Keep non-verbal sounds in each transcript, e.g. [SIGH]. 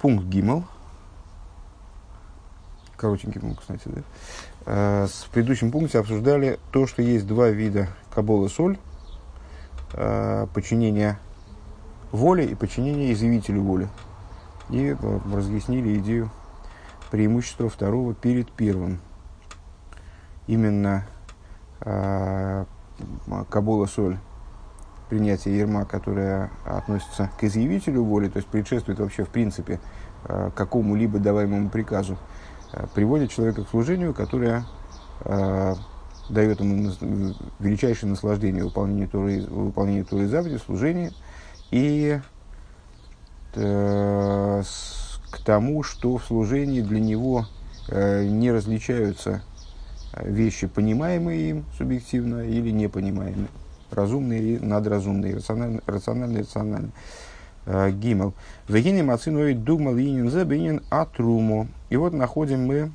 пункт Гимл. Коротенький пункт, кстати, да? Э, в предыдущем пункте обсуждали то, что есть два вида кабола соль. Э, подчинение воле и подчинение изъявителю воли. И э, разъяснили идею преимущества второго перед первым. Именно кабола соль принятие ерма, которое относится к изъявителю воли, то есть предшествует вообще в принципе э, какому-либо даваемому приказу, э, приводит человека к служению, которое э, дает ему величайшее наслаждение выполнение Туры, выполнение Туры заповеди, служения, и к тому, что в служении для него не различаются вещи, понимаемые им субъективно или непонимаемые разумные и надразумные, рациональные, рациональные, рациональные. Э, гимал. Вегини мацинуи думал инин забинин атруму. И вот находим мы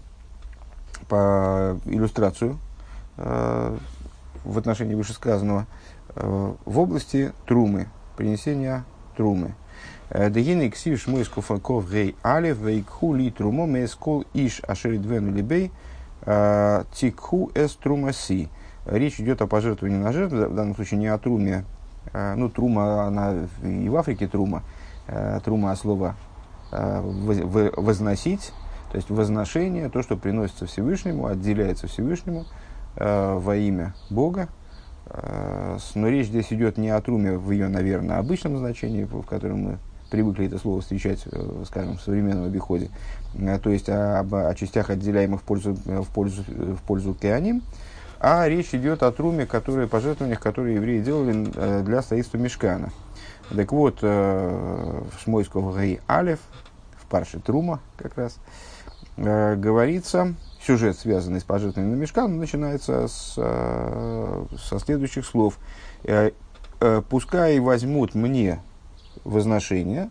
по иллюстрацию э, в отношении вышесказанного э, в области трумы, принесения трумы. Дегины ксив мой скуфаков гей алев вейкху ли трумо мескол иш ашеридвену либей тикху эс трумаси. Речь идет о пожертвовании на жертву, в данном случае не о труме. А, ну, трума, она и в Африке трума. А, трума от слова а, возносить, то есть возношение, то, что приносится Всевышнему, отделяется Всевышнему во имя Бога. Но речь здесь идет не о труме в ее, наверное, обычном значении, в котором мы привыкли это слово встречать, э, скажем, в современном обиходе, то есть об, о частях, отделяемых в пользу, в пользу, в пользу кеаним, а речь идет о труме, которые, пожертвованиях, которые евреи делали э, для строительства мешкана. Так вот, э, в Шмойского Гей Алев, в парше Трума как раз, э, говорится, сюжет, связанный с пожертвованием на мешкан, начинается с, со следующих слов. «Пускай возьмут мне возношение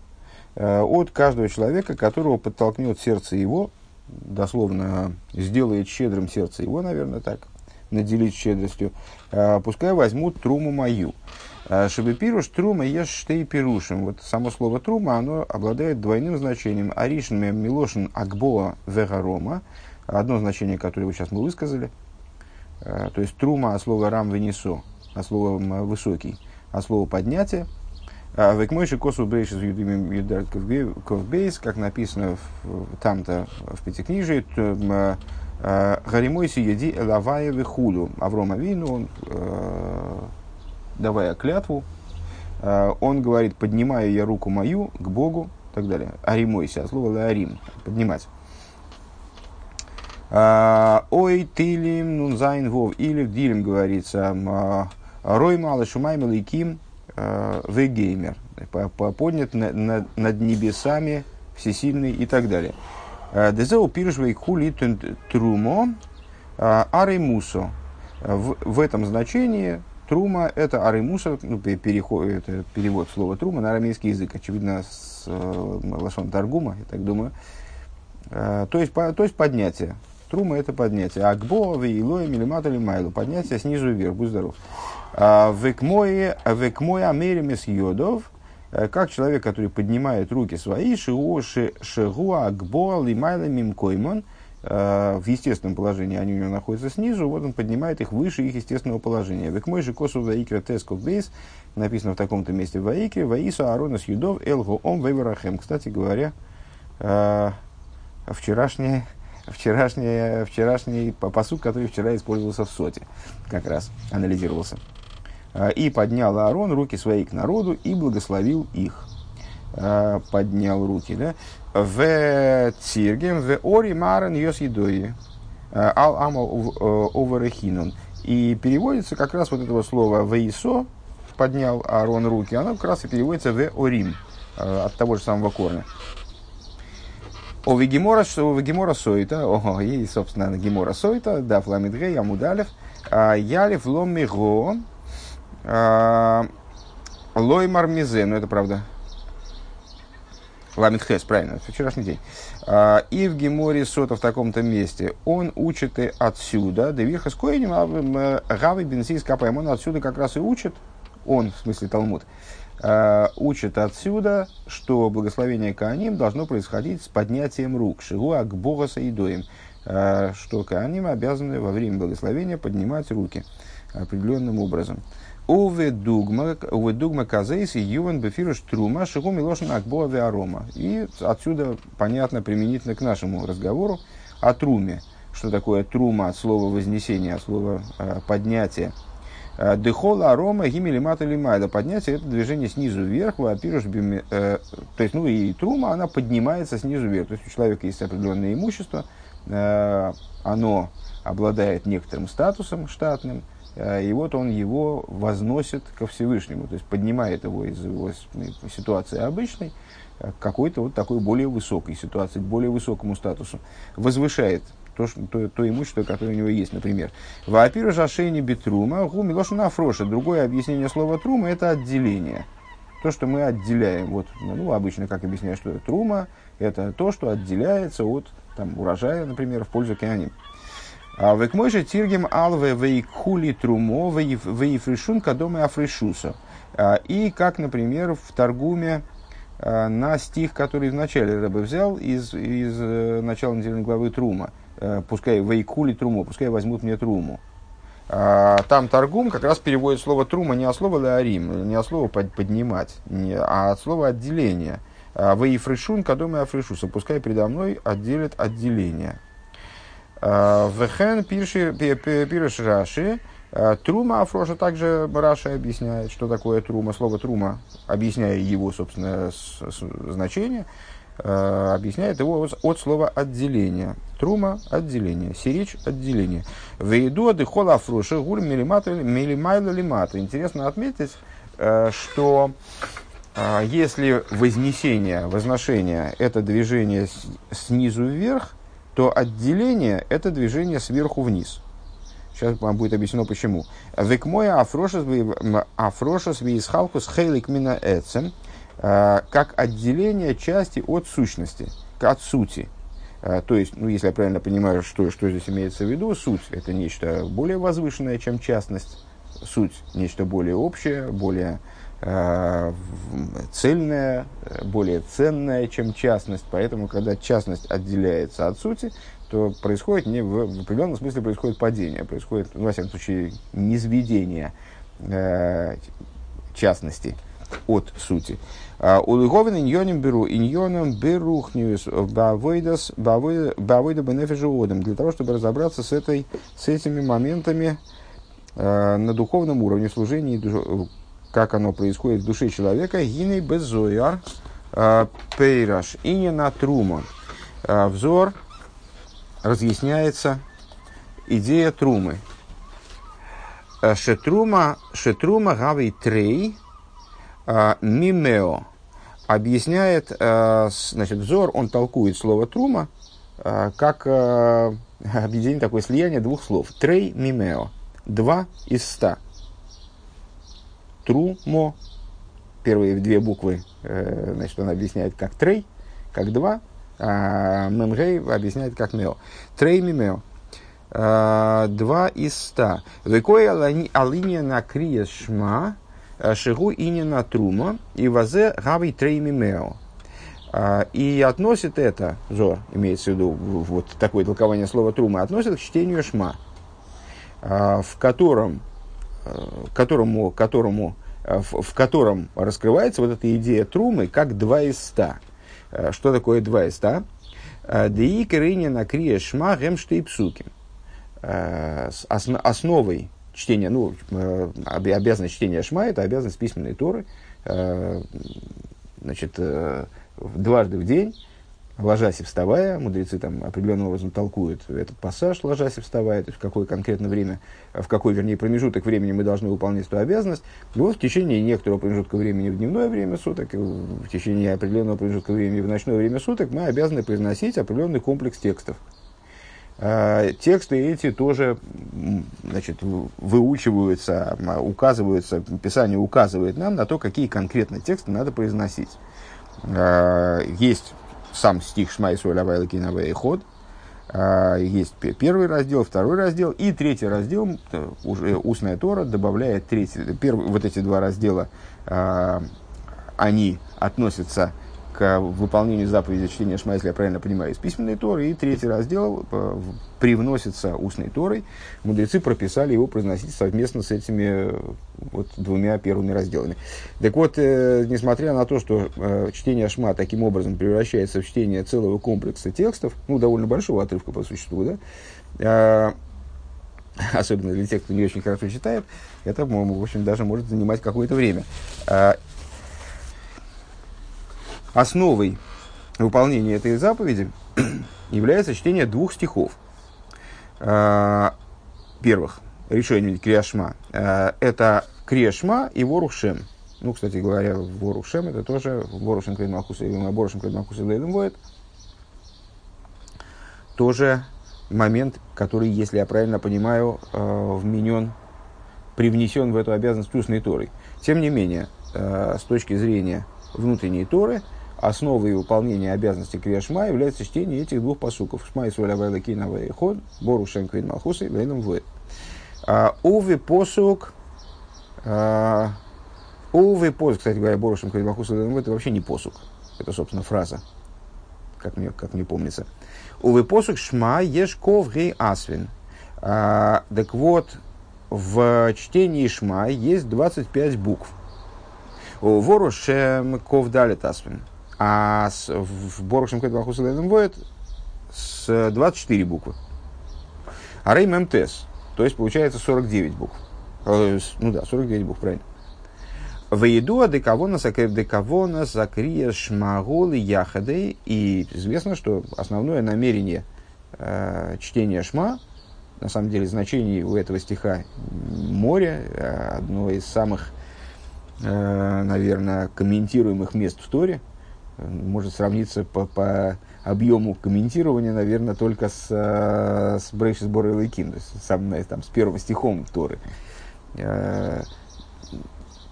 от каждого человека, которого подтолкнет сердце его, дословно сделает щедрым сердце его, наверное, так, наделить щедростью, а, пускай возьмут труму мою. А, Шабепируш трума ешь штей пирушим. Вот само слово трума, оно обладает двойным значением. Аришин милошин акбоа вегарома. Одно значение, которое вы сейчас мы высказали. А, то есть трума от слова рам венесо, от слова высокий, от слова поднятие. Векмойши косу брейшис юдимим юдарт ковбейс, как написано там-то в Пятикнижии, Гаримойси еди элавая вихуду. Авром Авину, он, э, давая клятву, э, он говорит, поднимаю я руку мою к Богу, и так далее. Аримойси, от слова ларим, поднимать. Ой, тилим, нунзайн, вов, или в дилем говорится, рой мало шумай маликим, вегеймер, поднят над небесами, всесильный и так далее. Дезеу пиршвей хули трумо аримусо. В этом значении трума это аримуса, ну, переход, это перевод слова трума на арамейский язык, очевидно, с э, Таргума, я так думаю. Э, то, есть, по, то есть поднятие. Трума это поднятие. Акбо, вейлоя, милимата майлу. Поднятие снизу вверх, будь здоров. Векмое, америмес йодов, Э, как человек, который поднимает руки свои, шиоши шигуа гбоал и майла мимкоймон, э, в естественном положении они у него находятся снизу, вот он поднимает их выше их естественного положения. Век мой же косу ваикра тесков бейс, написано в таком-то месте в Ваикре, Ваису Аарона с Юдов Элгу Ом Вейварахем. Кстати говоря, э, вчерашний, вчерашний, вчерашний посуд, который вчера использовался в соте, как раз анализировался. А, и поднял Аарон руки свои к народу и благословил их. А, поднял руки, да? В циргем, в ори марен йос едои. А, ал амал оверехинон. И переводится как раз вот этого слова «вейсо», поднял Аарон руки, оно как раз и переводится в «орим», от того же самого корня. О Вегемора, что Вегемора Сойта, о, и, собственно, Гемора Сойта, да, Фламидгей, Амудалев, Ялев Ломиго, Лой Мармизе, ну это правда. Ламит Хес, правильно, это вчерашний день. А, и в Геморе Сота в таком-то месте. Он учит и отсюда. Девиха с Коинем, Гави Бенсис Капаем. Он отсюда как раз и учит. Он, в смысле Талмуд. э, учат отсюда, что благословение Кааним должно происходить с поднятием рук. Шигу Акбогаса и Доем. Э, что Кааним обязаны во время благословения поднимать руки определенным образом. Уве дугма, уве дугма казейс и юван бефируш трума шигу милошин акбоа арома. И отсюда понятно применительно к нашему разговору о труме. Что такое трума от слова вознесения, от слова э, поднятия. Э, Дехола арома гимелимата лимайда. Поднятие это движение снизу вверх, вапируш биме, э, то есть, ну и трума, она поднимается снизу вверх. То есть у человека есть определенное имущество, э, оно обладает некоторым статусом штатным, и вот он его возносит ко Всевышнему, то есть поднимает его из его ситуации обычной к какой-то вот такой более высокой ситуации, к более высокому статусу, возвышает то, что, то, то имущество, которое у него есть, например. Вапира жашейни битрума, гу милошина афроша. Другое объяснение слова трума – это отделение. То, что мы отделяем. Вот, ну, обычно как объясняют, что трума – это то, что отделяется от там, урожая, например, в пользу кианим. А век мой же тиргем алве вейкхули трумо вейфришун кадоме афришуса. А, и как, например, в Торгуме а, на стих, который вначале Рэбе взял из, из э, начала недельной главы Трума. Э, пускай вейкули трумо, пускай возьмут мне труму. Там Торгум как раз переводит слово трума не от слова леарим, не от слова поднимать, а от слова отделение. Вейфришун кадоме афришуса, пускай передо мной отделят отделение. Вехен пирш Раши. Трума Афроша также Раша объясняет, что такое трума. Слово трума, объясняя его, собственно, значение, объясняет его от слова отделение. Трума – отделение. Сирич – отделение. Вейду адыхол афроша гуль милимайла лимата. Интересно отметить, что если вознесение, возношение – это движение снизу вверх, то отделение – это движение сверху вниз. Сейчас вам будет объяснено почему. Векмоя афрошас виисхалкус хейлик мина эцем, э, как отделение части от сущности, от сути. Э, то есть, ну, если я правильно понимаю, что, что здесь имеется в виду, суть – это нечто более возвышенное, чем частность. Суть – нечто более общее, более цельная, более ценная, чем частность. Поэтому, когда частность отделяется от сути, то происходит не в, в определенном смысле происходит падение, происходит, ну, во всяком случае, низведение э, частности от сути. А, Улыговин иньоним беру, иньоном берухниус бавойдас бавойда бенефижуодом, для того, чтобы разобраться с, этой, с этими моментами э, на духовном уровне служения как оно происходит в душе человека, гиней безояр а, пейраш и не на трума. А, взор разъясняется идея трумы. А, шетрума, шетрума гавей трей мимео объясняет, значит, взор, он толкует слово трума как [LAUGHS] объединение, такое слияние двух слов. Трей мимео. Два из ста. Трумо. Первые две буквы, э, значит, он объясняет как трей, как два, а мемгей объясняет как мео. Трей мимео. А, два из ста. Векоя алиния на крия шма, а, шигу на трума, и вазе гавей трей мимео. И относит это, Зор, имеется в виду вот такое толкование слова трума, относит к чтению шма, в котором которому, которому, э, в, в котором раскрывается вот эта идея трумы как два из ста. Э, что такое два из ста? Э, крыня на крия шма гемшты и псуки. Основой чтения, ну, обязанность чтения шма – это обязанность письменной торы, значит, дважды в день ложась и вставая, мудрецы там определенным образом толкуют этот пассаж, ложась и вставая, то есть в какое конкретное время, в какой, вернее, промежуток времени мы должны выполнять эту обязанность. Вот в течение некоторого промежутка времени в дневное время суток, в течение определенного промежутка времени в ночное время суток мы обязаны произносить определенный комплекс текстов. А, тексты эти тоже значит, выучиваются, указываются, Писание указывает нам на то, какие конкретно тексты надо произносить. А, есть сам стих Шма Исуэль Авайла Кинавей Ход. А, есть первый раздел, второй раздел и третий раздел, э, уже устная Тора добавляет третий, первый, вот эти два раздела а, они относятся к выполнению заповеди чтения Шма, если я правильно понимаю, из письменной Торы. И третий раздел э, привносится устной Торой. Мудрецы прописали его произносить совместно с этими э, вот, двумя первыми разделами. Так вот, э, несмотря на то, что чтение Шма таким образом превращается в чтение целого комплекса текстов, ну, довольно большого отрывка по существу, да, [LAUGHS] особенно для тех, кто не очень хорошо читает, это, в общем, даже может занимать какое-то время. Основой выполнения этой заповеди [CLEARS THROAT] является чтение двух стихов. А, первых, решение Криашма, а, это Криашма и Ворушем. Ну, кстати говоря, Ворушем это тоже Ворушем Кредмахуса и Ворушем Кредмахуса Лейлем Тоже момент, который, если я правильно понимаю, а, вменен, привнесен в эту обязанность устной Торой. Тем не менее, с точки зрения внутренней Торы – основой выполнения обязанностей Криашма является чтение этих двух посуков. Шма и Суэля Вайла Кина Вайход, Бору Шем Квин Малхуса и Вейном Вуэ. Увы посук, а, увы посук, кстати говоря, Бору Шем Квин Малхуса и Вейном это вообще не посук. Это, собственно, фраза, как мне, как мне помнится. Увы посук Шма Ешков Гей Асвин. А, так вот, в чтении Шма есть 25 букв. Вору Шем Ков Далит Асвин. А с, в Борушем Кэт Вахуса Воет с 24 буквы. А Рейм МТС, то есть получается 49 букв. Э, ну да, 49 букв, правильно. Ваедуа декавона декавона закрия шмаголы яхадей. И известно, что основное намерение э, чтения шма, на самом деле значение у этого стиха море, э, одно из самых, э, наверное, комментируемых мест в Торе – может сравниться по, по объему комментирования, наверное, только с, э, с Брейшис и Лейкин, то есть сам, там, с первым стихом Торы. Э,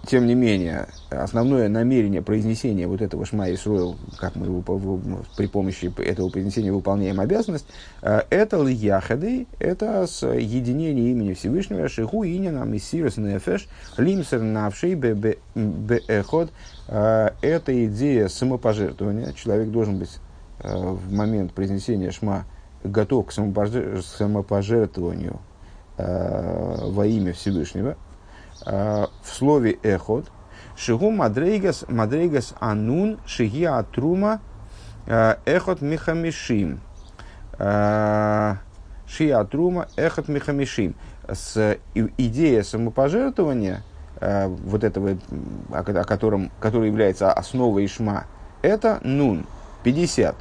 тем не менее, основное намерение произнесения вот этого Шма Исруэл, как мы его при помощи этого произнесения выполняем обязанность, э, это лияхады, это с единение имени Всевышнего, Шиху Инина, Мессирос Нефеш, Лимсер Навший Беэход, э, это идея самопожертвования. Человек должен быть э, в момент произнесения Шма готов к самопожертвованию во имя Всевышнего – Э, в слове эхот, шигу мадрейгас, мадрейгас анун, шиги атрума, э, эхот михамишим. Э, Ши атрума, эхот михамишим. С идея самопожертвования, вот этого, о котором, который является основой Ишма, это нун, 50.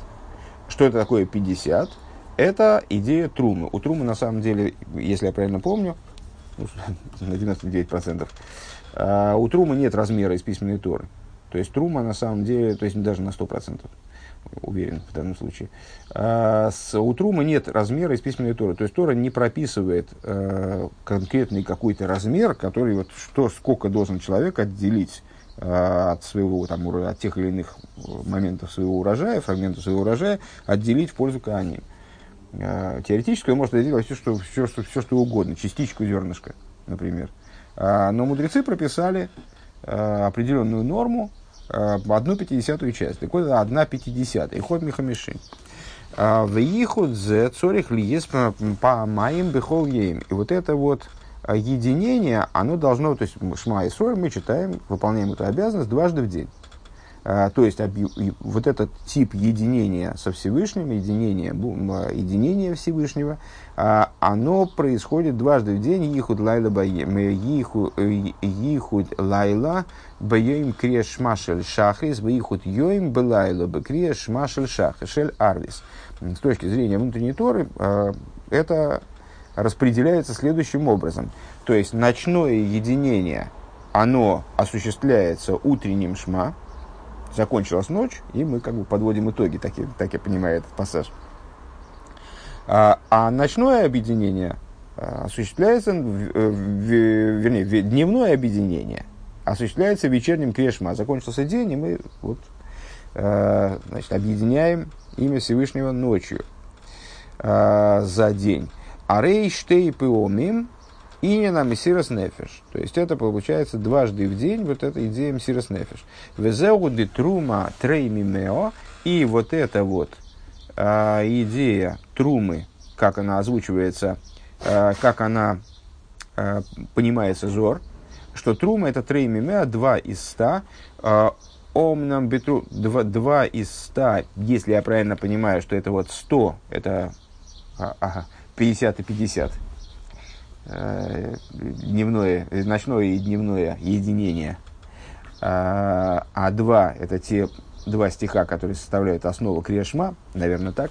Что это такое 50? Это идея трумы. У трумы, на самом деле, если я правильно помню, ну, [LAUGHS] на 99%. А у Трума нет размера из письменной Торы. То есть Трума на самом деле, то есть даже на 100%, уверен в данном случае. А с, у Трума нет размера из письменной Торы. То есть Тора не прописывает э, конкретный какой-то размер, который вот что, сколько должен человек отделить э, от своего, там, от тех или иных моментов своего урожая, фрагментов своего урожая, отделить в пользу Кааним. Э, теоретически он может сделать все что, все, что, все, что угодно, частичку зернышка, например. А, но мудрецы прописали а, определенную норму, а, одну пятидесятую часть. Так вот, одна пятидесятая. Ход Михамишин. В ихуд зе цорих ли есть по моим бехол ейм. И вот это вот единение, оно должно, то есть шма и соль мы читаем, выполняем эту обязанность дважды в день. А, то есть вот этот тип единения со Всевышним, единение, а, единение Всевышнего, а, оно происходит дважды в день. Ихуд лайла баем, ихуд лайла баем креш машель шахрис, ихуд йоим белайла креш машель шахрис, арвис. С точки зрения внутренней Торы, это распределяется следующим образом. То есть ночное единение, оно осуществляется утренним шма, закончилась ночь, и мы как бы подводим итоги, так, я, так я понимаю этот пассаж. А, а ночное объединение а, осуществляется, вернее, дневное объединение осуществляется вечерним крешма. Закончился день, и мы вот, а, значит, объединяем имя Всевышнего ночью а, за день. А рейштей пеомим, Инина Мессирос Нефеш. То есть это получается дважды в день вот эта идея Мессирос Нефеш. Везеу де трума треймимео. И вот эта вот а, идея трумы, как она озвучивается, а, как она а, понимается зор, что трума это треймимео, два из ста. А, Омнам бетру, два, два из ста, если я правильно понимаю, что это вот сто, это ага, 50 и 50, э, дневное, ночное и дневное единение. А, а два – это те два стиха, которые составляют основу Крешма, наверное, так.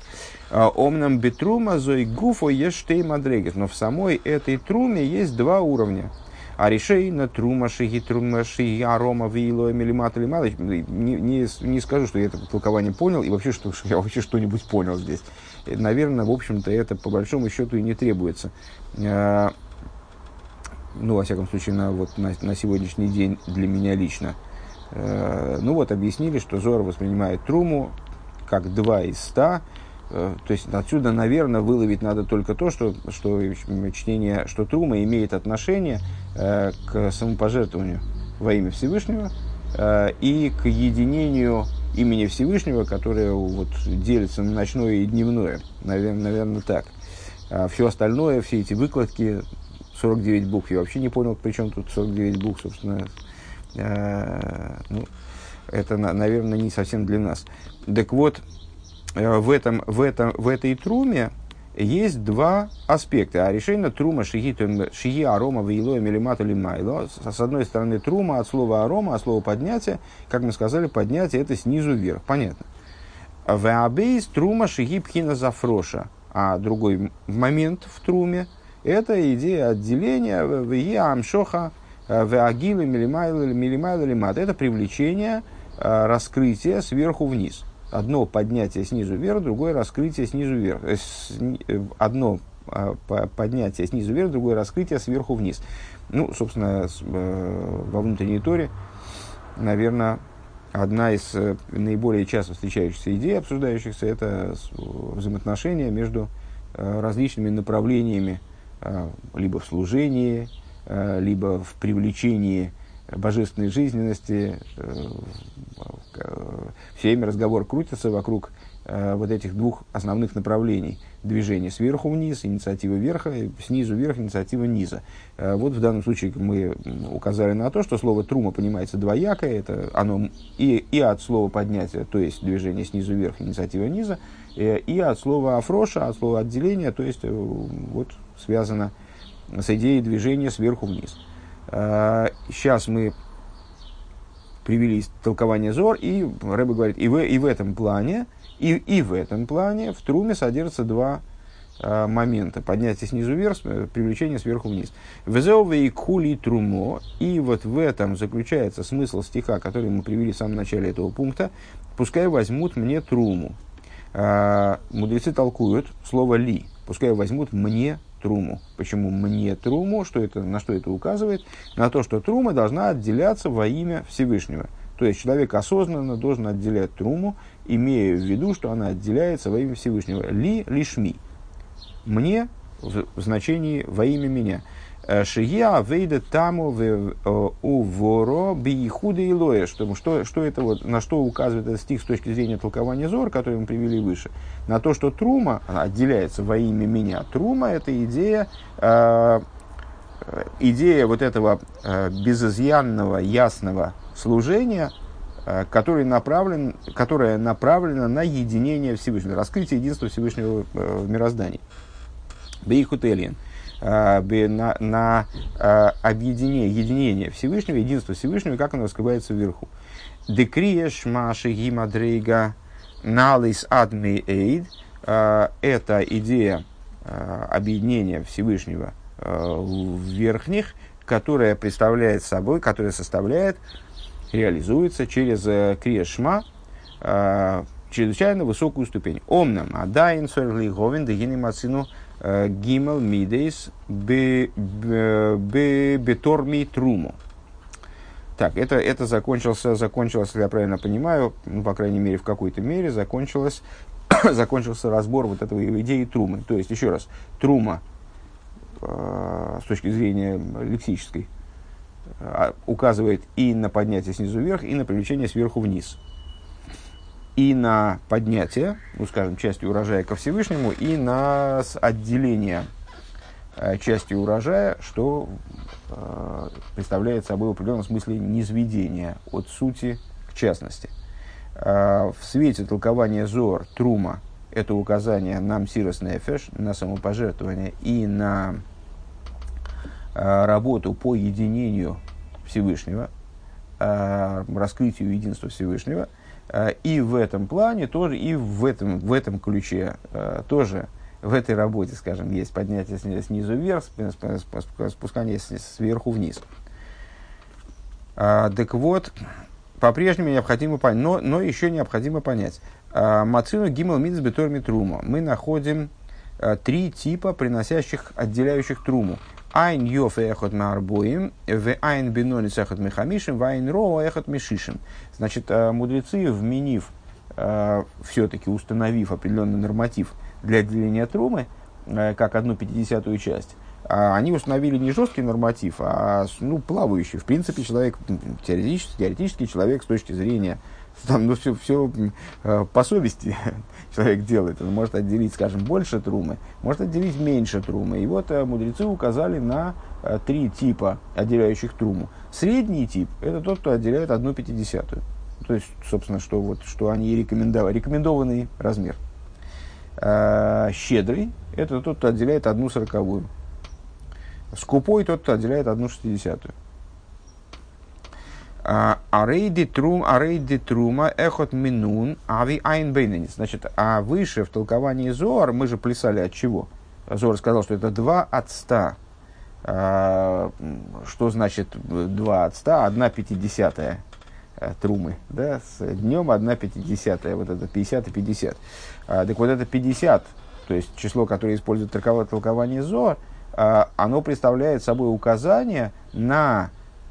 А, Омнам бетрума зой гуфо ештей мадрегес. Но в самой этой труме есть два уровня. А решейна трума шиги трума шиги арома вило милимат не, не, не скажу, что я это толкование понял, и вообще, что, что я вообще что-нибудь понял здесь. Наверное, в общем-то, это по большому счету и не требуется. А, ну, во всяком случае, на, вот, на, на сегодняшний день для меня лично. А, ну вот, объяснили, что Зор воспринимает труму как два из ста, Э, то есть отсюда, наверное, выловить надо только то, что, что чтение, что Трума имеет отношение к самопожертвованию во имя Всевышнего и к единению имени Всевышнего, которое вот, делится на ночное и дневное. Наверное, наверное так. А все остальное, все эти выкладки, 49 букв, я вообще не понял, при чем тут 49 букв, собственно. Э, ну, это, наверное, не совсем для нас. Так вот, Э, в, этом, в, этом, в этой труме есть два аспекта. А решение трума шиги арома вейло милимата лимайло. С одной стороны трума от слова арома, от слова поднятие. Как мы сказали, поднятие это снизу вверх. Понятно. В абейс трума шиги пхина зафроша. А другой момент в труме это идея отделения в амшоха в агилы милимайло лимат. Это привлечение, э, раскрытие сверху вниз одно поднятие снизу вверх, другое раскрытие снизу вверх. Э, э, одно а, поднятие снизу вверх, другое раскрытие сверху вниз. Ну, собственно, э, во внутренней торе, наверное, одна из наиболее часто встречающихся идей, обсуждающихся, это взаимоотношения между различными направлениями, либо в служении, либо в привлечении божественной жизненности. Э, все время разговор крутится вокруг э, вот этих двух основных направлений. Движение сверху вниз, инициатива верха, снизу вверх, инициатива низа. Э, вот в данном случае мы указали на то, что слово трума понимается двояко, это оно и, и от слова поднятия, то есть движение снизу вверх, инициатива низа, и от слова афроша, от слова отделения, то есть вот связано с идеей движения сверху вниз. Сейчас а, мы привели толкование Зор, и Рэбе говорит, и в, и в этом плане, и, и в этом плане в Труме содержатся два а, момента. Поднятие снизу вверх, привлечение сверху вниз. Везеове и кули трумо. И вот в этом заключается смысл стиха, который мы привели в самом начале этого пункта. Пускай возьмут мне труму. А, мудрецы толкуют слово ли. Пускай возьмут мне труму. Почему мне труму? Что это, на что это указывает? На то, что трума должна отделяться во имя Всевышнего. То есть человек осознанно должен отделять труму, имея в виду, что она отделяется во имя Всевышнего. Ли лишми. Мне в, значении во имя меня. Э, Шия вейда таму э, у воро биихуда и лоя. Что, что, что это вот, на что указывает этот стих с точки зрения толкования Зор, который мы привели выше? На то, что трума, отделяется во имя меня. Трума – это идея, э, идея вот этого э, безызъянного, ясного служения, э, который направлен, которое направлено на единение Всевышнего, раскрытие единства Всевышнего э, в мироздании. Бейхутелиен – Э, на, на э, объединение, единение Всевышнего, единство Всевышнего, как оно раскрывается вверху. Декриеш маши гимадрейга налис адми эйд. Э, это идея объединения Всевышнего в верхних, которая представляет собой, которая составляет, реализуется через криешма, чрезвычайно высокую ступень. Омнам, адайн, сорли, говен, дегини мацину, Гимел Мидейс Беторми Труму. Так, это, это закончился, закончилось, я правильно понимаю, ну, по крайней мере, в какой-то мере, закончилось, [COUGHS] закончился разбор вот этого идеи Трумы. То есть, еще раз, Трума с точки зрения лексической, указывает и на поднятие снизу вверх, и на привлечение сверху вниз. И на поднятие, ну скажем, части урожая ко Всевышнему, и на отделение части урожая, что представляет собой в определенном смысле низведение от сути к частности. В свете толкования Зор, Трума, это указание на Мсирос Нефеш, на самопожертвование и на э, работу по единению Всевышнего, э, раскрытию единства Всевышнего. Э, и в этом плане тоже, и в этом, в этом ключе тоже, в этой работе, скажем, есть поднятие снизу вверх, спускание сверху вниз. Так вот, по-прежнему необходимо понять, но, но еще необходимо понять, а, Мацину гимел мидс бетор труму. Мы находим а, три типа, приносящих, отделяющих труму. Айн йоф эхот маарбоим, в айн бинонис эхот мехамишим, в айн ро эхот мишишим. Значит, а, мудрецы, вменив, все-таки установив определенный норматив для отделения трумы, как одну пятидесятую часть, они установили не жесткий норматив, а ну, плавающий. В принципе, человек, теоретически, теоретический человек с точки зрения там, ну, все, все э, по совести [LAUGHS] человек делает. Он может отделить, скажем, больше трумы, может отделить меньше трумы. И вот э, мудрецы указали на э, три типа, отделяющих труму. Средний тип – это тот, кто отделяет одну пятидесятую. То есть, собственно, что, вот, что они рекомендовали, рекомендованный размер. Э, щедрый – это тот, кто отделяет одну сороковую. Скупой – тот, кто отделяет одну шестидесятую. Арейди трум, арейди трума, эхот минун, ави айн бейненис. Значит, а выше в толковании Зоар мы же плясали от чего? Зоар сказал, что это 2 от 100. А, что значит 2 от 100? 1 пятидесятая э, трумы. Да? С днем 1 пятидесятая. Вот это 50 и 50. А, так вот это 50, то есть число, которое использует толкование Зоар, а, оно представляет собой указание на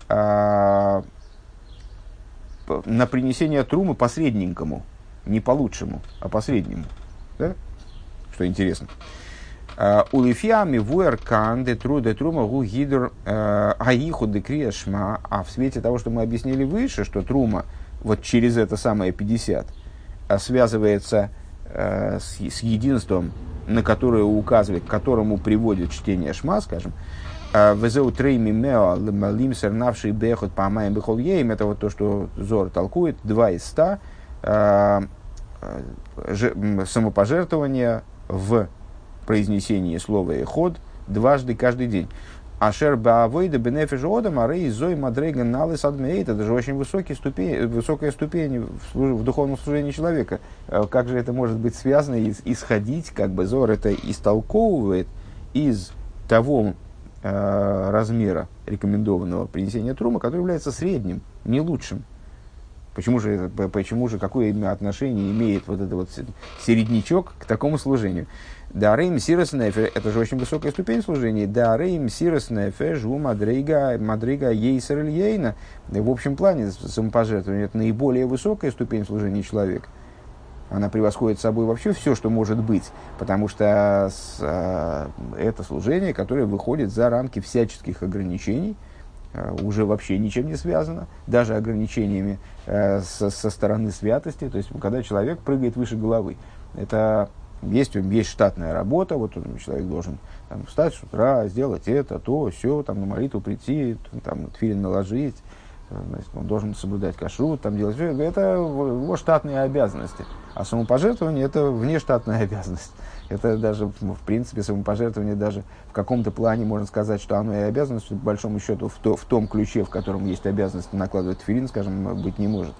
а, на принесение трумы посредненькому, не по лучшему, а посреднему. Да? Что интересно. А, Улифиами вуэркан де тру де трума гу гидр а, аиху де криешма. А в свете того, что мы объяснили выше, что трума вот через это самое 50 а, связывается с единством, на которое указывает, к которому приводит чтение шма, скажем, Везеу трейми мео лим сернавший бехот памаем бехол ейм. Это вот то, что Зор толкует. Два из ста а, самопожертвования в произнесении слова «эход» дважды каждый день. Ашер баавойда бенефиш одам, а рей зой мадрейга налыс адмейт. Это же очень высокий ступень, высокая ступень в, служ, в духовном служении человека. А как же это может быть связано и исходить, как бы Зор это истолковывает из того Э, размера рекомендованного принесения трума, который является средним, не лучшим. Почему же, почему же какое отношение имеет вот этот вот середнячок к такому служению? Дарейм сирос нефе, это же очень высокая ступень служения. Дарейм сирос нефе, жу мадрига, мадрига ейсер ейна. В общем плане самопожертвование это наиболее высокая ступень служения человека она превосходит собой вообще все, что может быть, потому что с, э, это служение, которое выходит за рамки всяческих ограничений, э, уже вообще ничем не связано, даже ограничениями э, со, со стороны святости, то есть когда человек прыгает выше головы. Это есть, есть штатная работа, вот человек должен там, встать с утра, сделать это, то, все, там, на молитву прийти, там, тфилин наложить, значит, он должен соблюдать кашрут, там делать все. Это его штатные обязанности. А самопожертвование – это внештатная [LAUGHS] обязанность. Это даже, в принципе, самопожертвование даже в каком-то плане можно сказать, что оно и обязанность, по большому счету, в, то, в том ключе, в котором есть обязанность накладывать филин, скажем, быть не может.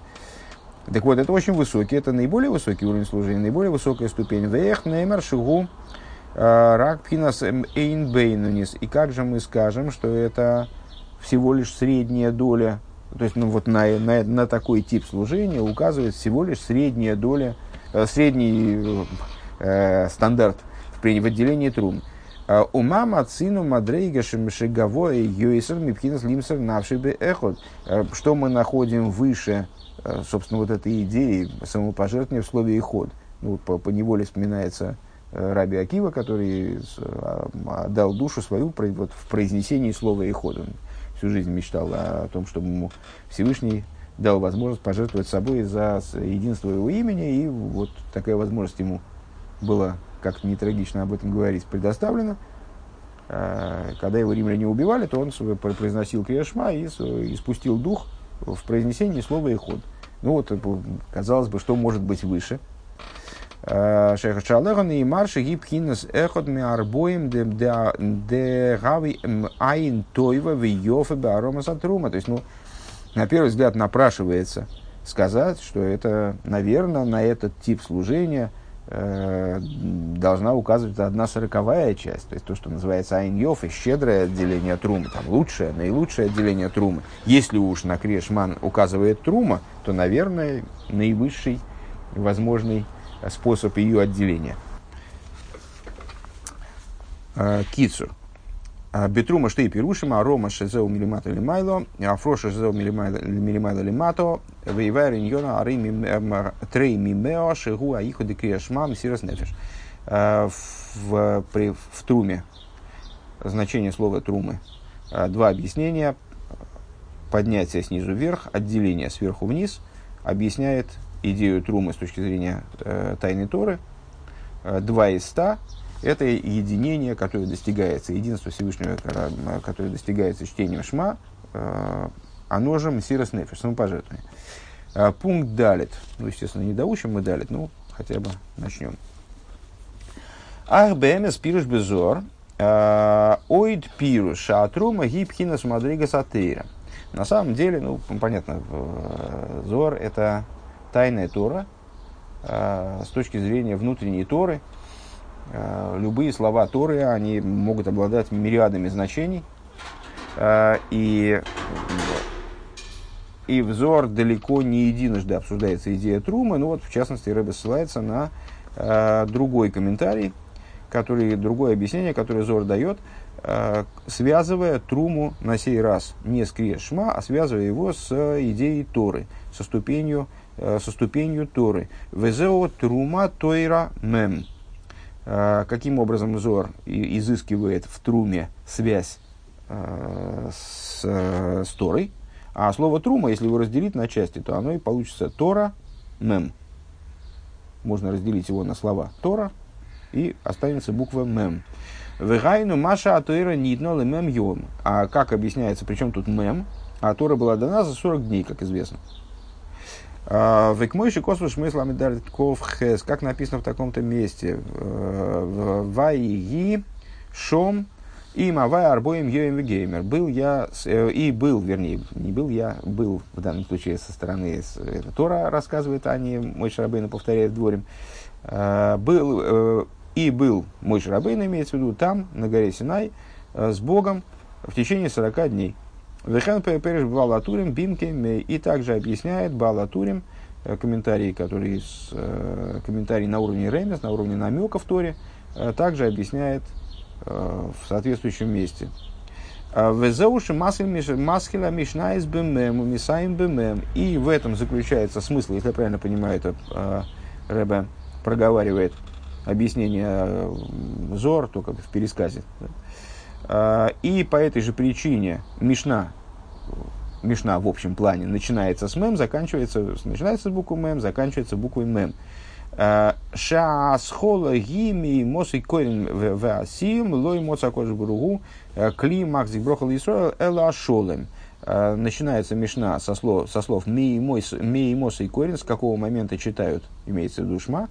Так вот, это очень высокий, это наиболее высокий уровень служения, наиболее высокая ступень. Вех неймер шигу а, рак пинас эйн бейнунис. И как же мы скажем, что это всего лишь средняя доля то есть ну, вот на, на, на такой тип служения указывает всего лишь средняя доля, э, средний э, стандарт в, в отделении трун. А Умама цину мадрейга шемшегаво йойсер мипхинас лимсер навшибе эхот. Э, что мы находим выше, э, собственно, вот этой идеи самопожертвования в слове «иход». Ну, по, по неволе вспоминается Раби Акива, который отдал душу свою в произнесении слова «Иход». Он всю жизнь мечтал о том, чтобы ему Всевышний дал возможность пожертвовать собой за единство его имени, и вот такая возможность ему была, как не трагично об этом говорить, предоставлена. Когда его римляне убивали, то он произносил Криашма и, и спустил дух в произнесении слова «Иход». Ну вот, казалось бы, что может быть выше – Шеха Шалехан и марши гибхинас эхот ми арбоем де гави айн тойва в йофе беарома сатрума. То есть, ну, на первый взгляд напрашивается сказать, что это, наверное, на этот тип служения э, должна указывать одна сороковая часть, то есть то, что называется айньев, и щедрое отделение трумы, там лучшее, наилучшее отделение трумы. Если уж на Крешман указывает трума, то, наверное, наивысший возможный способ ее отделения. А, Кицур. А, Бетрума штей пирушима, арома шезеу милимата лимайло, афроша шезеу милимайло лимато, вейвай риньона ары трей мимео шигу аиху декриашман сирос нефеш. А, в, при, в труме, значение слова трумы, два объяснения. Поднятие снизу вверх, отделение сверху вниз, объясняет идею Трумы с точки зрения э, тайной Торы. Э, два из ста – это единение, которое достигается, единство Всевышнего, которое достигается чтением Шма, э, оно же Мсирос Нефиш, самопожертвование. Э, пункт Далит. Ну, естественно, не доучим мы Далит, ну, хотя бы начнем. Ах, бэмэс пируш безор, э, ойд пируш шатрума гибхина смадрига сатейра. На самом деле, ну, понятно, э, Зор – это тайная Тора, э, с точки зрения внутренней Торы, э, любые слова Торы, они могут обладать мириадами значений, э, и, и взор далеко не единожды обсуждается идея Трума, ну вот, в частности, Рэбе ссылается на другой комментарий, который, другое объяснение, которое Зор дает, связывая Труму на сей раз не с Криешма, а связывая его с идеей Торы, со ступенью со ступенью Торы. Везео трума тойра мем. Э, каким образом Зор изыскивает в труме связь э, с, с Торой? А слово трума, если его разделить на части, то оно и получится Тора мем. Можно разделить его на слова Тора и останется буква мем. Вегайну маша атуэра нидно мем йом. А как объясняется, причем тут мем? А Тора была дана за 40 дней, как известно. А, Векмойши космос шмысл амидарит ков хес, как написано в таком-то месте. Э, Вайги шом и мавай арбоем йоем геймер. Был я, э, и был, вернее, не был я, был в данном случае со стороны это Тора рассказывает, а не мой Шарабейна повторяет дворем. Э, был, и был мой Шарабейна, имеется в виду, там, на горе Синай, с Богом в течение 40 дней. Вехен переш Балатурим Бимкем и также объясняет Балатурим э, комментарий, который с, э, комментарий на уровне Ремес, на уровне намека в Торе, э, также объясняет в соответствующем месте. Везеуши маскила мишна из бмм, мисаем бмм. И в этом заключается смысл, если я правильно понимаю, это Рэбе проговаривает объяснение Зор, только в пересказе. А, и по этой же причине Мишна, Мишна в общем плане начинается с мем, заканчивается, начинается с буквы мем, заканчивается буквой мем. А, Шаасхола гими мосы корин васим лой моца кожи буругу а, кли макзик брохал Исраэл эла шолем. Начинается Мишна со слов, со слов ми и мосы корин, с какого момента читают, имеется в виду шма,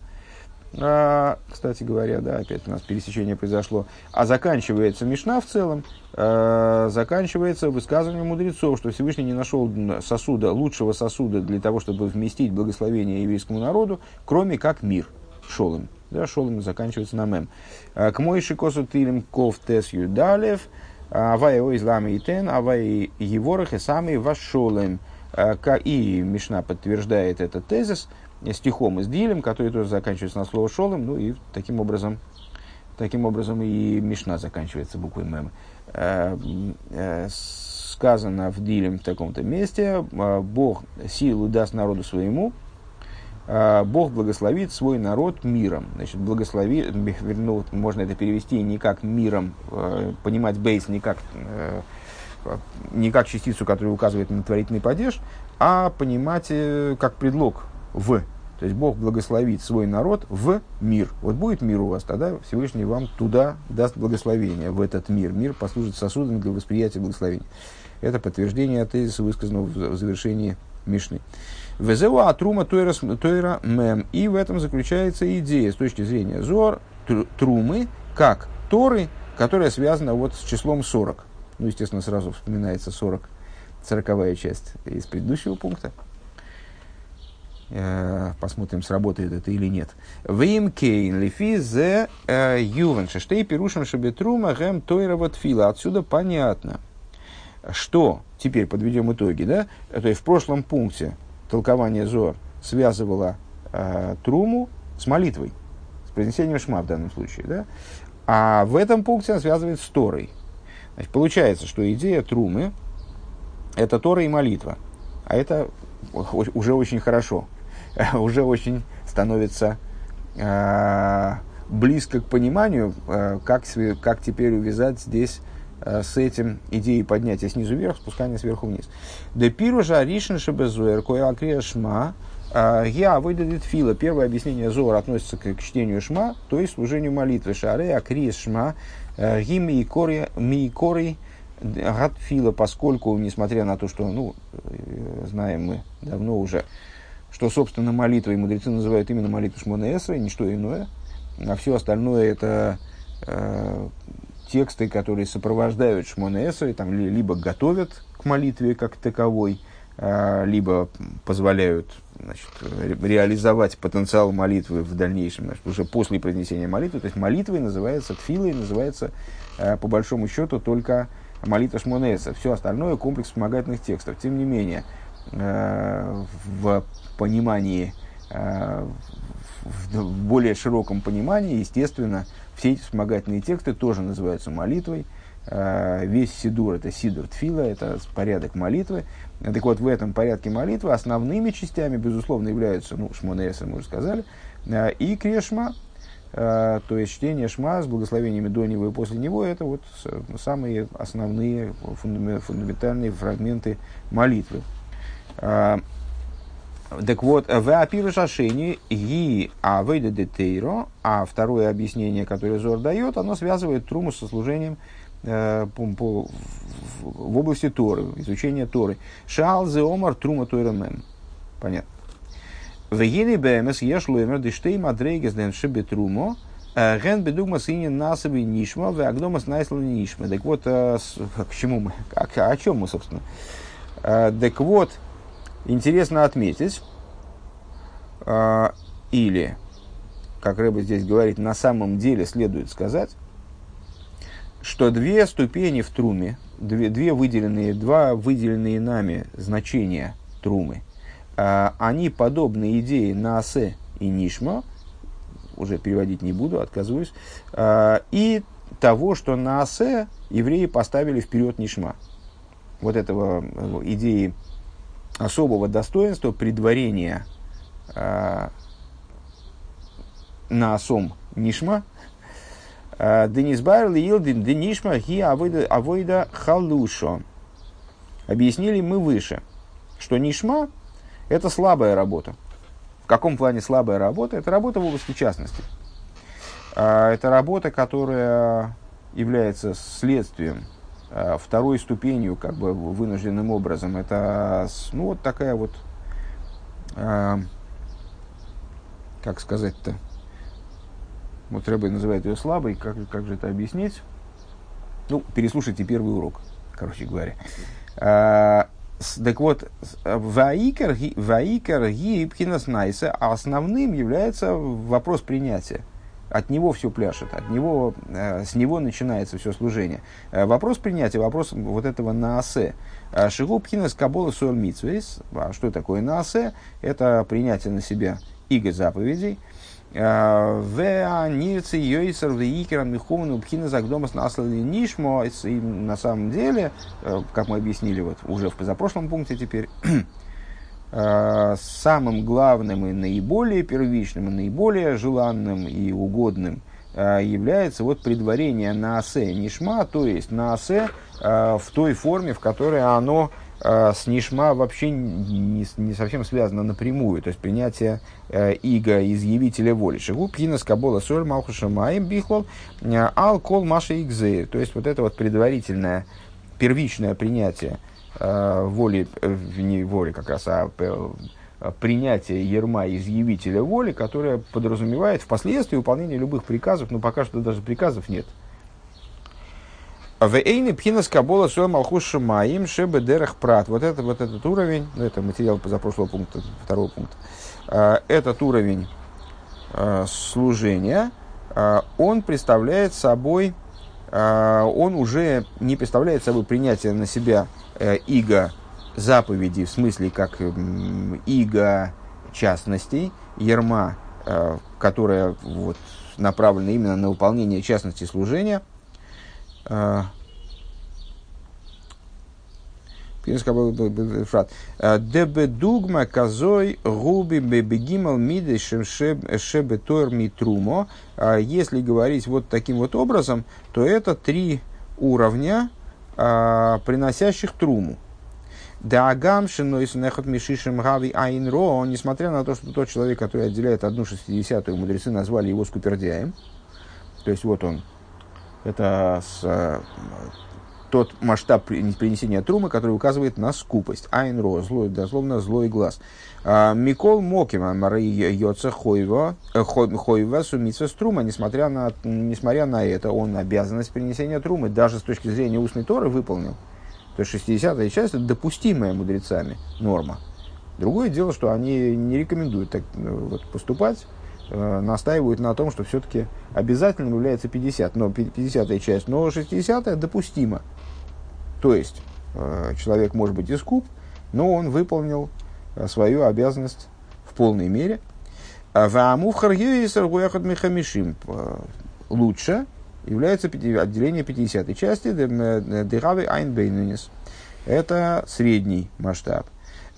а, кстати говоря, да, опять у нас пересечение произошло, а заканчивается Мишна в целом, а, заканчивается высказывание мудрецов, что Всевышний не нашел сосуда, лучшего сосуда для того, чтобы вместить благословение еврейскому народу, кроме как мир, шолом. Да, шолом заканчивается на мем. А, к мой шикосу тилем ков тес юдалев, авай его излами и тен, авай еворах и сами вашолем. И Мишна подтверждает этот тезис, стихом из Дилем, который тоже заканчивается на слово Шолом, ну и таким образом, таким образом и Мишна заканчивается буквой Мем. Э, э, сказано в Дилем в таком-то месте, э, Бог силу даст народу своему, Бог благословит свой народ миром. Значит, благослови, ну, можно это перевести не как миром, понимать бейс не как, не как частицу, которая указывает на творительный падеж, а понимать как предлог в. То есть Бог благословит свой народ в мир. Вот будет мир у вас, тогда Всевышний вам туда даст благословение, в этот мир. Мир послужит сосудом для восприятия благословения. Это подтверждение тезиса, высказанного в завершении Мишны. Везеу атрума тойра мем. И в этом заключается идея с точки зрения зор трумы, как Торы, которая связана вот с числом 40. Ну, естественно, сразу вспоминается 40, сороковая часть из предыдущего пункта. Э, посмотрим, сработает это или нет. Вим кейн лифи зе э, ювен шештей пирушим шабетрума гэм тойра вот. Отсюда понятно, что, теперь подведем итоги, да, то есть в прошлом пункте толкование Зор связывало э, труму с молитвой, с произнесением шма в данном случае, да, а в этом пункте он связывает с Торой. Значит, получается, что идея трумы – это Тора и молитва, а это уже очень хорошо – [LAUGHS] уже очень становится э, близко к пониманию, э, как, как теперь увязать здесь э, с этим идеей поднятия снизу вверх, спускания сверху вниз. Депиру же аришн шебезуэр коя шма я выдадит фила. Первое объяснение Зор относится к, чтению шма, то есть служению молитвы. Шаре акриес шма гим и кори гад фила, поскольку, несмотря на то, что, ну, знаем мы давно уже, что, собственно, молитвой мудрецы называют именно молитву Шмона и ничто иное. А все остальное это э, тексты, которые сопровождают Шмона Эсра, там, либо готовят к молитве как таковой, э, либо позволяют значит, реализовать потенциал молитвы в дальнейшем, значит, уже после произнесения молитвы. То есть молитвой называется, тфилой называется, э, по большому счету, только молитва Шмонеса. Все остальное комплекс вспомогательных текстов. Тем не менее, э, в понимании, э, в более широком понимании, естественно, все эти вспомогательные тексты тоже называются молитвой. Э, весь Сидур – это Сидур Тфила, это порядок молитвы. Так вот, в этом порядке молитвы основными частями, безусловно, являются, ну, Шмонеса, мы уже сказали, э, и Крешма, то есть чтение Шма с благословениями до него и после него, это вот самые основные фундаментальные фрагменты молитвы. Так вот, в апиру шашини ги авейда детейро, а второе объяснение, которое Зор дает, оно связывает труму со служением э, по, по, в, в области Торы, изучения Торы. Шаал зе омар трума тойрамем. Понятно. В гини бэмэс еш лоймер диштей мадрейгес дэн шибе трумо, э, ген бедугма сини насаби нишма, в агдомас найслали нишма. Так вот, э, к чему мы, о чем мы, собственно? Так вот, Интересно отметить, э, или, как Рэба здесь говорит, на самом деле следует сказать, что две ступени в труме, две, две выделенные, два выделенные нами значения трумы, э, они подобны идее Наасе и Нишма, уже переводить не буду, отказываюсь, э, и того, что Наасе евреи поставили вперед Нишма. Вот этого идеи особого достоинства предварения э, на осом нишма. А, Денис Байр Илдин Денишма Ги Авойда Халушо. Объяснили мы выше, что нишма – это слабая работа. В каком плане слабая работа? Это работа в области частности. А, это работа, которая является следствием второй ступенью, как бы вынужденным образом, это ну, вот такая вот, э, как сказать-то, вот Рэбе называет ее слабой, как, как же это объяснить? Ну, переслушайте первый урок, короче говоря. А, так вот, ваикар гибкинас найса основным является вопрос принятия от него все пляшет, от него, э, с него начинается все служение. Э, вопрос принятия, вопрос вот этого наасе. Э, Шигубхина с кабола суэль митсвейс. А что такое наасе? Это принятие на себя иго заповедей. В нирце йойсер вейкеран миховну пхина загдомас наслали нишмо. И на самом деле, как мы объяснили вот уже в позапрошлом пункте теперь, э, [CLEARS THROAT] самым главным и наиболее первичным, и наиболее желанным и угодным э, является вот предварение на асе нишма, то есть на асе э, в той форме, в которой оно э, с нишма вообще не, не совсем связано напрямую, то есть принятие э, иго изъявителя воли. Шигу пхина скабола соль малхуша маем бихлол э, ал кол маша игзеир, то есть вот это вот предварительное, первичное принятие. э, воли, э, не воли как раз, а э, принятие ерма изъявителя воли, которое подразумевает впоследствии выполнение любых приказов, но пока что даже приказов нет. Вейны пхина скабола суэ малхуша маим шебе дерах прат. Вот это вот этот уровень, ну, это материал позапрошлого пункта, второго пункта. Э, этот уровень э, служения, э, он представляет собой, он уже не представляет собой принятие на себя иго заповедей, в смысле как иго частностей, ерма, которая вот, направлена именно на выполнение частности служения – Дебедугма казой губи бебегимал миды шебетор митрумо. Если говорить вот таким вот образом, то это три уровня, приносящих труму. Дагам шинойсунехот мишишем гави айнро, несмотря на то, что тот человек, который отделяет одну шестидесятую, мудрецы назвали его скупердяем. То есть вот он это с, э, тот масштаб принесения трумы, который указывает на скупость. Айнро, злой, дословно злой глаз. А, Микол Мокима, Йоца Хойва, э, Хойва Сумица Струма, несмотря на, несмотря на это, он обязанность принесения трумы даже с точки зрения устной Торы выполнил. То есть 60-я часть это допустимая мудрецами норма. Другое дело, что они не рекомендуют так э, вот, поступать, настаивают на том, что все-таки обязательным является 50, но 50 часть, но 60 допустимо. То есть э, человек может быть и скуп, но он выполнил э, свою обязанность в полной мере. А лучше является отделение 50 части Дегавы Айнбейнунис. Это средний масштаб.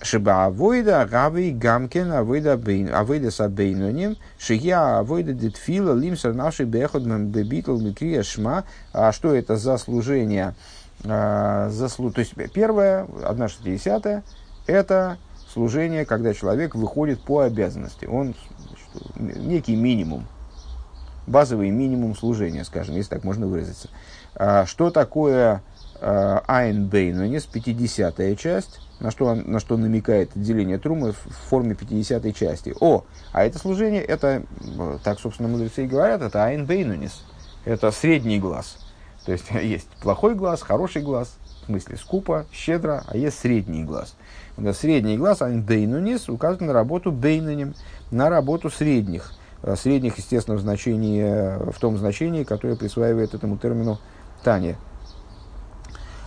Шиба авойда рави гамкен авойда бейн авойда са бейноним шия авойда детфила лимсер наши бехот бебитл микрия шма. А что это за служение? А, за, то есть первое, одна шестидесятая, это служение, когда человек выходит по обязанности. Он значит, некий минимум, базовый минимум служения, скажем, если так можно выразиться. А, что такое Айн Бейнонис, 50 часть? на что, на что намекает отделение трумы в форме 50 части. О, а это служение, это, так, собственно, мудрецы и говорят, это айн бейнунис, это средний глаз. То есть [LAUGHS] есть плохой глаз, хороший глаз, в смысле скупо, щедро, а есть средний глаз. Это средний глаз, айн бейнунис, указывает на работу бейнуним, на работу средних. Средних, естественно, в, значении, в том значении, которое присваивает этому термину Таня,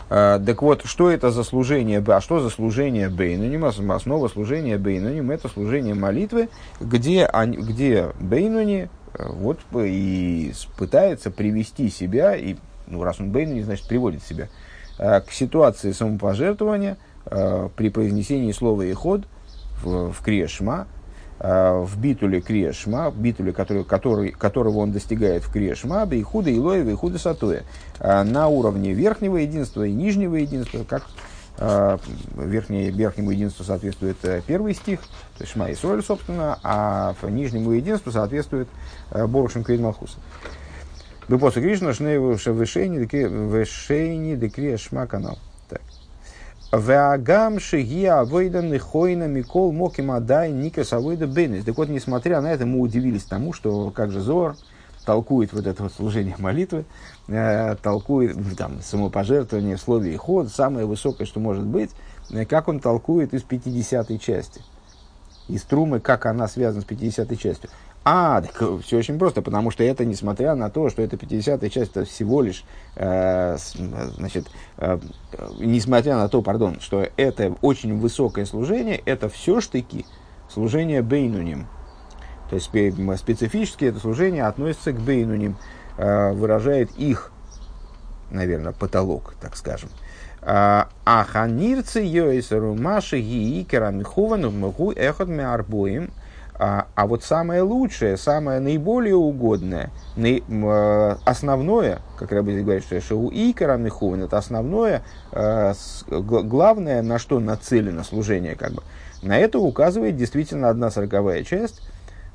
так вот, что это за служение, а что за служение Бейнуним? Основа служения Бейнуним – это служение молитвы, где, они, где Бейнуни э, вот, и пытается привести себя, и, ну, раз он Бейнуни, значит, приводит себя, э, к ситуации самопожертвования э, при произнесении слова «иход» в, в Крешма, Э, в битуле Криешма, битуле, который, который, которого он достигает в Криешма, Бейхуда Илоева и Худа Сатуя, э, на уровне верхнего единства и нижнего единства, как э, верхнее, верхнему единству соответствует первый стих, то есть Шма и Соль, собственно, а нижнему единству соответствует Борушем Крид Малхуса. Бепоса Кришна, Шнееву Шевешейни, Декрия Шма канал. Веагам шигия авойда нихойна микол моким адай никас авойда бенес. Так вот, несмотря на это, мы удивились тому, что как же Зор толкует вот это вот служение молитвы, э, толкует там, самопожертвование в слове и ход, самое высокое, что может быть, э, как он толкует из 50 части. Из трумы, как она связана с 50 частью. А, так э, все очень просто, потому что это, несмотря на то, что это 50-я часть, это всего лишь, э, значит, э, несмотря на то, пардон, что это очень высокое служение, это все штыки служения бейнуним. То есть специфически это служение относится к бейнуним, э, выражает их, наверное, потолок, так скажем. А ханирцы йойсеру маши гиикера михувану могу эхот арбоим. А, а вот самое лучшее, самое наиболее угодное, наи, э, основное, как Рэбби здесь говорит, что шоу икера михуван, это основное, э, с, главное, на что нацелено служение, как бы. На это указывает действительно одна сороковая часть,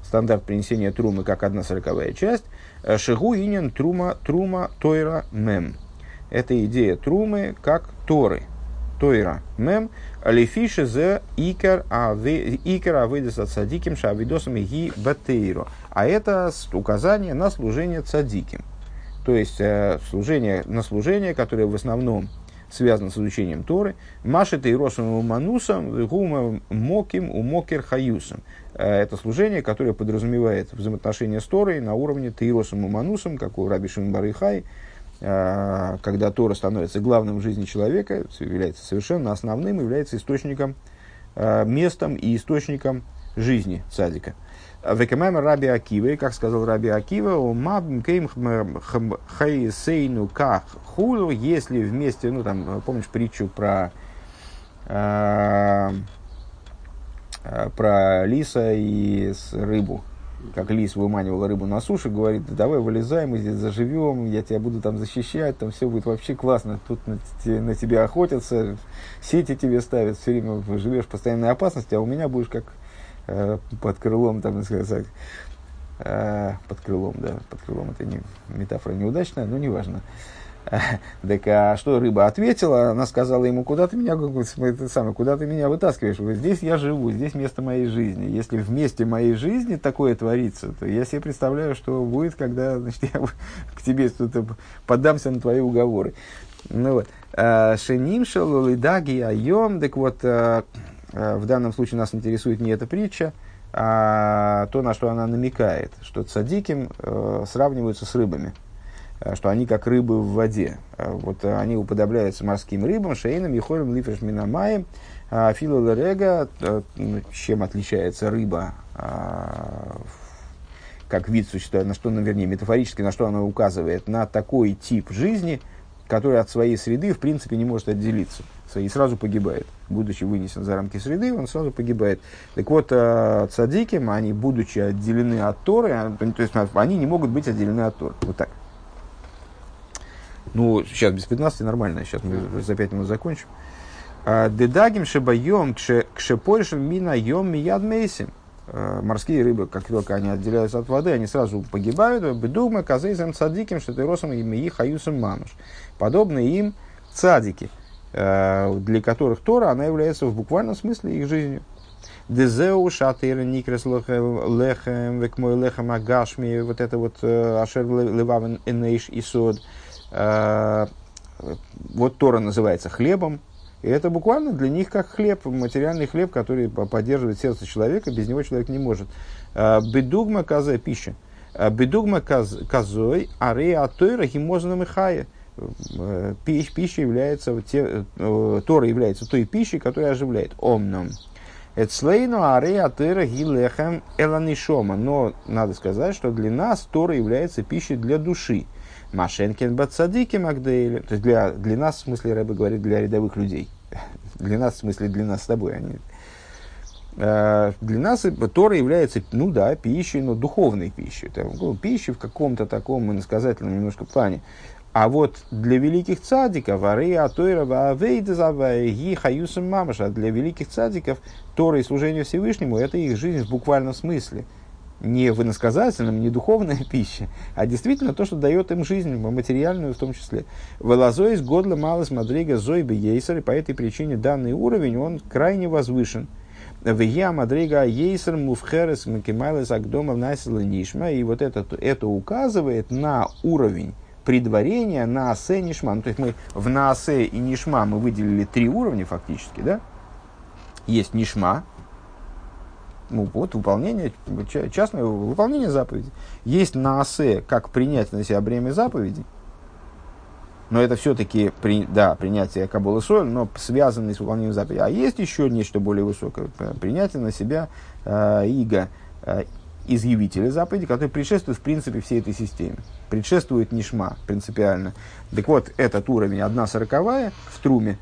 стандарт принесения трумы как одна сороковая часть, э, шигу инин трума, трума тойра мем. Это идея трумы как торы. Тойра мем лефиши зе икер икер авидес от садиким шавидосом ги батейро. А это указание на служение цадиким. То есть э, служение, на служение, которое в основном связано с изучением Торы. Машет и Росом Манусом, Моким, Умокер Хаюсом. Э, это служение, которое подразумевает взаимоотношения с Торой на уровне Тейросом Манусом, как у Раби Барихай, э, когда Тора становится главным в жизни человека, является совершенно основным, является источником, э, местом и источником жизни цадика. Векамайм Раби Акива, как сказал Раби Акива, хайсейну как хулу, если вместе, ну там, помнишь притчу про э, про лиса и рыбу, как лис выманивал рыбу на суше, говорит, давай вылезай, мы здесь заживем, я тебя буду там защищать, там все будет вообще классно, тут на, на тебя охотятся, сети тебе ставят, все время живешь в постоянной опасности, а у меня будешь как Э, под крылом, там, сказать, э, под крылом, да, под крылом это не, метафора неудачная, но неважно. [LAUGHS] Так а что рыба ответила? Она сказала ему, куда ты меня, это самое, куда ты меня вытаскиваешь? Здесь я живу, здесь место моей жизни. Если в месте моей жизни такое творится, то я себе представляю, что будет, когда значит, [LAUGHS] я к тебе поддамся на твои уговоры. Ну вот. «Э, Шеним шалулидаги айом, так вот, Э, в данном случае нас интересует не эта притча, а то, на что она намекает, что цадиким э, сравниваются с рыбами, что они как рыбы в воде. Вот они уподобляются морским рыбам, шейнам, ехолем, лифеш, минамаем, фила рега, чем отличается рыба как вид существа, на что, ну, вернее, метафорически, на что она указывает, на такой тип жизни, который от своей среды, в принципе, не может отделиться и сразу погибает. Будучи вынесен за рамки среды, он сразу погибает. Так вот, э, цадиким, они, будучи отделены от Торы, а, то есть они не могут быть отделены от Торы. Вот так. Ну, сейчас без 15 нормально, сейчас мы за 5 минут закончим. А, Дедагим шебаем кшепольшем мина йом мияд мейсим. Э, морские рыбы, как только они отделяются от воды, они сразу погибают. Бедугма казейзем цадиким шатыросом и мии хаюсом мануш. Подобно им цадики, э, для которых Тора, она является в буквальном смысле их жизнью. Дезеу шатыр никрес лехем век мой лехем агашми вот это вот э, ашер левавен энейш и сод вот Тора называется хлебом, и это буквально для них как хлеб, материальный хлеб, который поддерживает сердце человека, без него человек не может. Бедугма каза пища. Бедугма казой аре атойра химозна михая. Э, пища, пища является, те, э, Тора является той пищей, которая оживляет. Омном. Эцлейну аре атойра гилехем эланишома. Но надо сказать, что для нас Тора является пищей для души. Машенкин Бацадики Магдейли. То есть для, для нас, в смысле, Рэбе говорит, для рядовых людей. [LAUGHS] Для нас, в смысле, для нас с тобой. Они, э, для нас Тора является, ну да, пищей, но духовной пищей. Это, ну, пищей в каком-то таком иносказательном немножко плане. А вот для великих цадиков, Ария, Тойра, Авейдазаваи, Хаюсам Мамаша, для великих цадиков Тора и служение Всевышнему – это их жизнь в буквальном смысле – не в иносказательном, не духовная пища, а действительно то, что дает им жизнь, материальную в том числе. Велазоис годла малос мадрига зойбы ейсер, и по этой причине данный уровень, он крайне возвышен. Вия мадрига ейсер муфхерес макимайлес агдома насила нишма, и вот это, это указывает на уровень предварения на асе нишма. Ну, то есть мы в наасе и нишма мы выделили три уровня фактически, да? Есть нишма, ну, вот выполнение, частное выполнение заповеди. Есть наасе, как принять на себя бремя заповедей, но это все-таки, при, да, принятие Кабулы Соль, но связанное с выполнением заповедей. А есть еще нечто более высокое, принятие на себя э, иго. Э, изъявителя заповеди, который предшествует, в принципе, всей этой системе. Предшествует Нишма принципиально. Так вот, этот уровень, одна сороковая в Труме,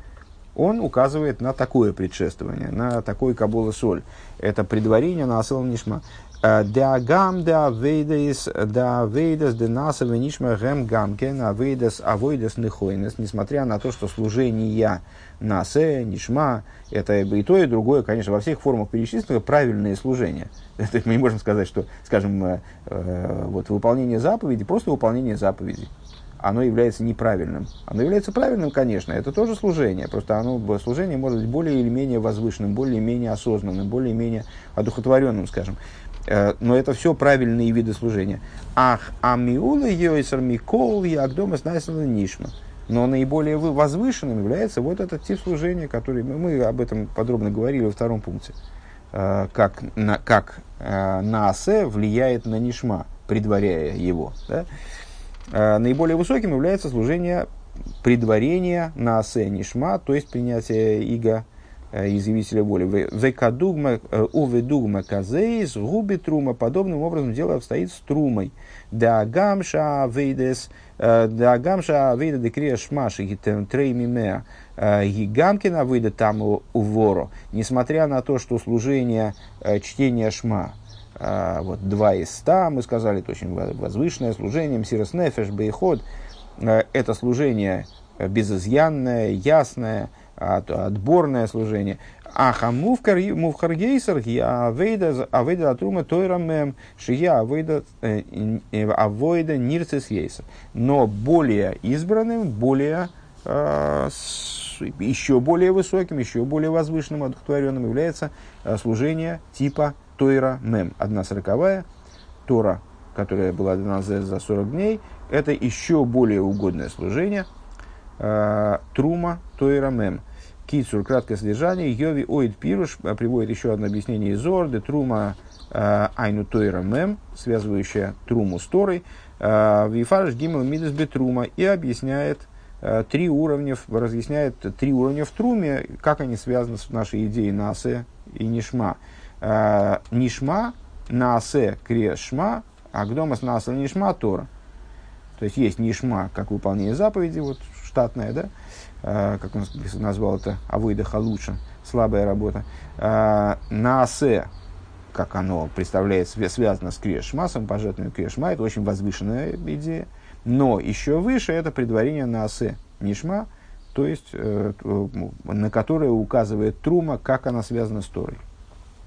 он указывает на такое предшествование, на такой Кабола Соль. Это предварение на Асел Нишма. Деагам да вейдес да вейдес де наса венишма гэм гамкен а вейдес авойдес нехойнес, несмотря на то, что служение насе, нишма, это и то, и другое, конечно, во всех формах перечисленных правильные служения. [LAUGHS] Мы не можем сказать, что, скажем, э, э, вот выполнение заповеди, просто выполнение заповедей оно является неправильным. Оно является правильным, конечно, это тоже служение, просто оно, служение может быть более или менее возвышенным, более или менее осознанным, более или менее одухотворенным, скажем. Э, но это все правильные виды служения. Ах, амиула йойсер микол ягдома снайсана нишма. Но наиболее возвышенным является вот этот тип служения, который мы, мы об этом подробно говорили во втором пункте. Э, как, на, как э, наасе влияет на нишма, предваряя его. Да? Наиболее высоким является служение предварения наасе нишма, то есть принятие иго Э, изъявителя воли. Векадугма, э, уведугма казейс, губи трума. Подобным образом дело обстоит с трумой. Да гамша вейдес, э, да гамша вейда декрия шмаши гитем треймимеа. Гигамкина выйдет там у вору. Несмотря на то, что служение чтения шма, вот два из ста, мы сказали, это очень возвышенное служение, мсирос нефеш, бейход, это служение безызъянное, ясное, от, отборное служение. Аха мувхар гейсер авейда авейда атрума тойрамем шия авейда э, авойда нирцис гейсер. Но более избранным, более э, еще более высоким, еще более возвышенным, одухотворенным является э, служение типа Тойра Мем. Одна сороковая Тора, которая была дана за 40 дней, это еще более угодное служение Трума Тойра Мем. Кицур, краткое содержание, Йови Оид Пируш а, приводит еще одно объяснение из Орды, Трума а, Айну Тойра Мем, связывающая Труму с Торой, а, Вифарш Гимел Мидес Бетрума, и объясняет три уровня, разъясняет три уровня в Труме, как они связаны с нашей идеей Насе и Нишма. Нишма, Насе, Крешма, Агдомас Насе, Нишма, Тора. То есть есть Нишма, как выполнение заповеди, вот штатная, да, Э, как он назвал это, авойдаха лучше, слабая работа, э, на асе, как оно представляется, связано с крешмасом, пожатными крешма, это очень возвышенная идея, но еще выше это предварение на асе нишма, то есть э, на которое указывает трума, как она связана с Торой.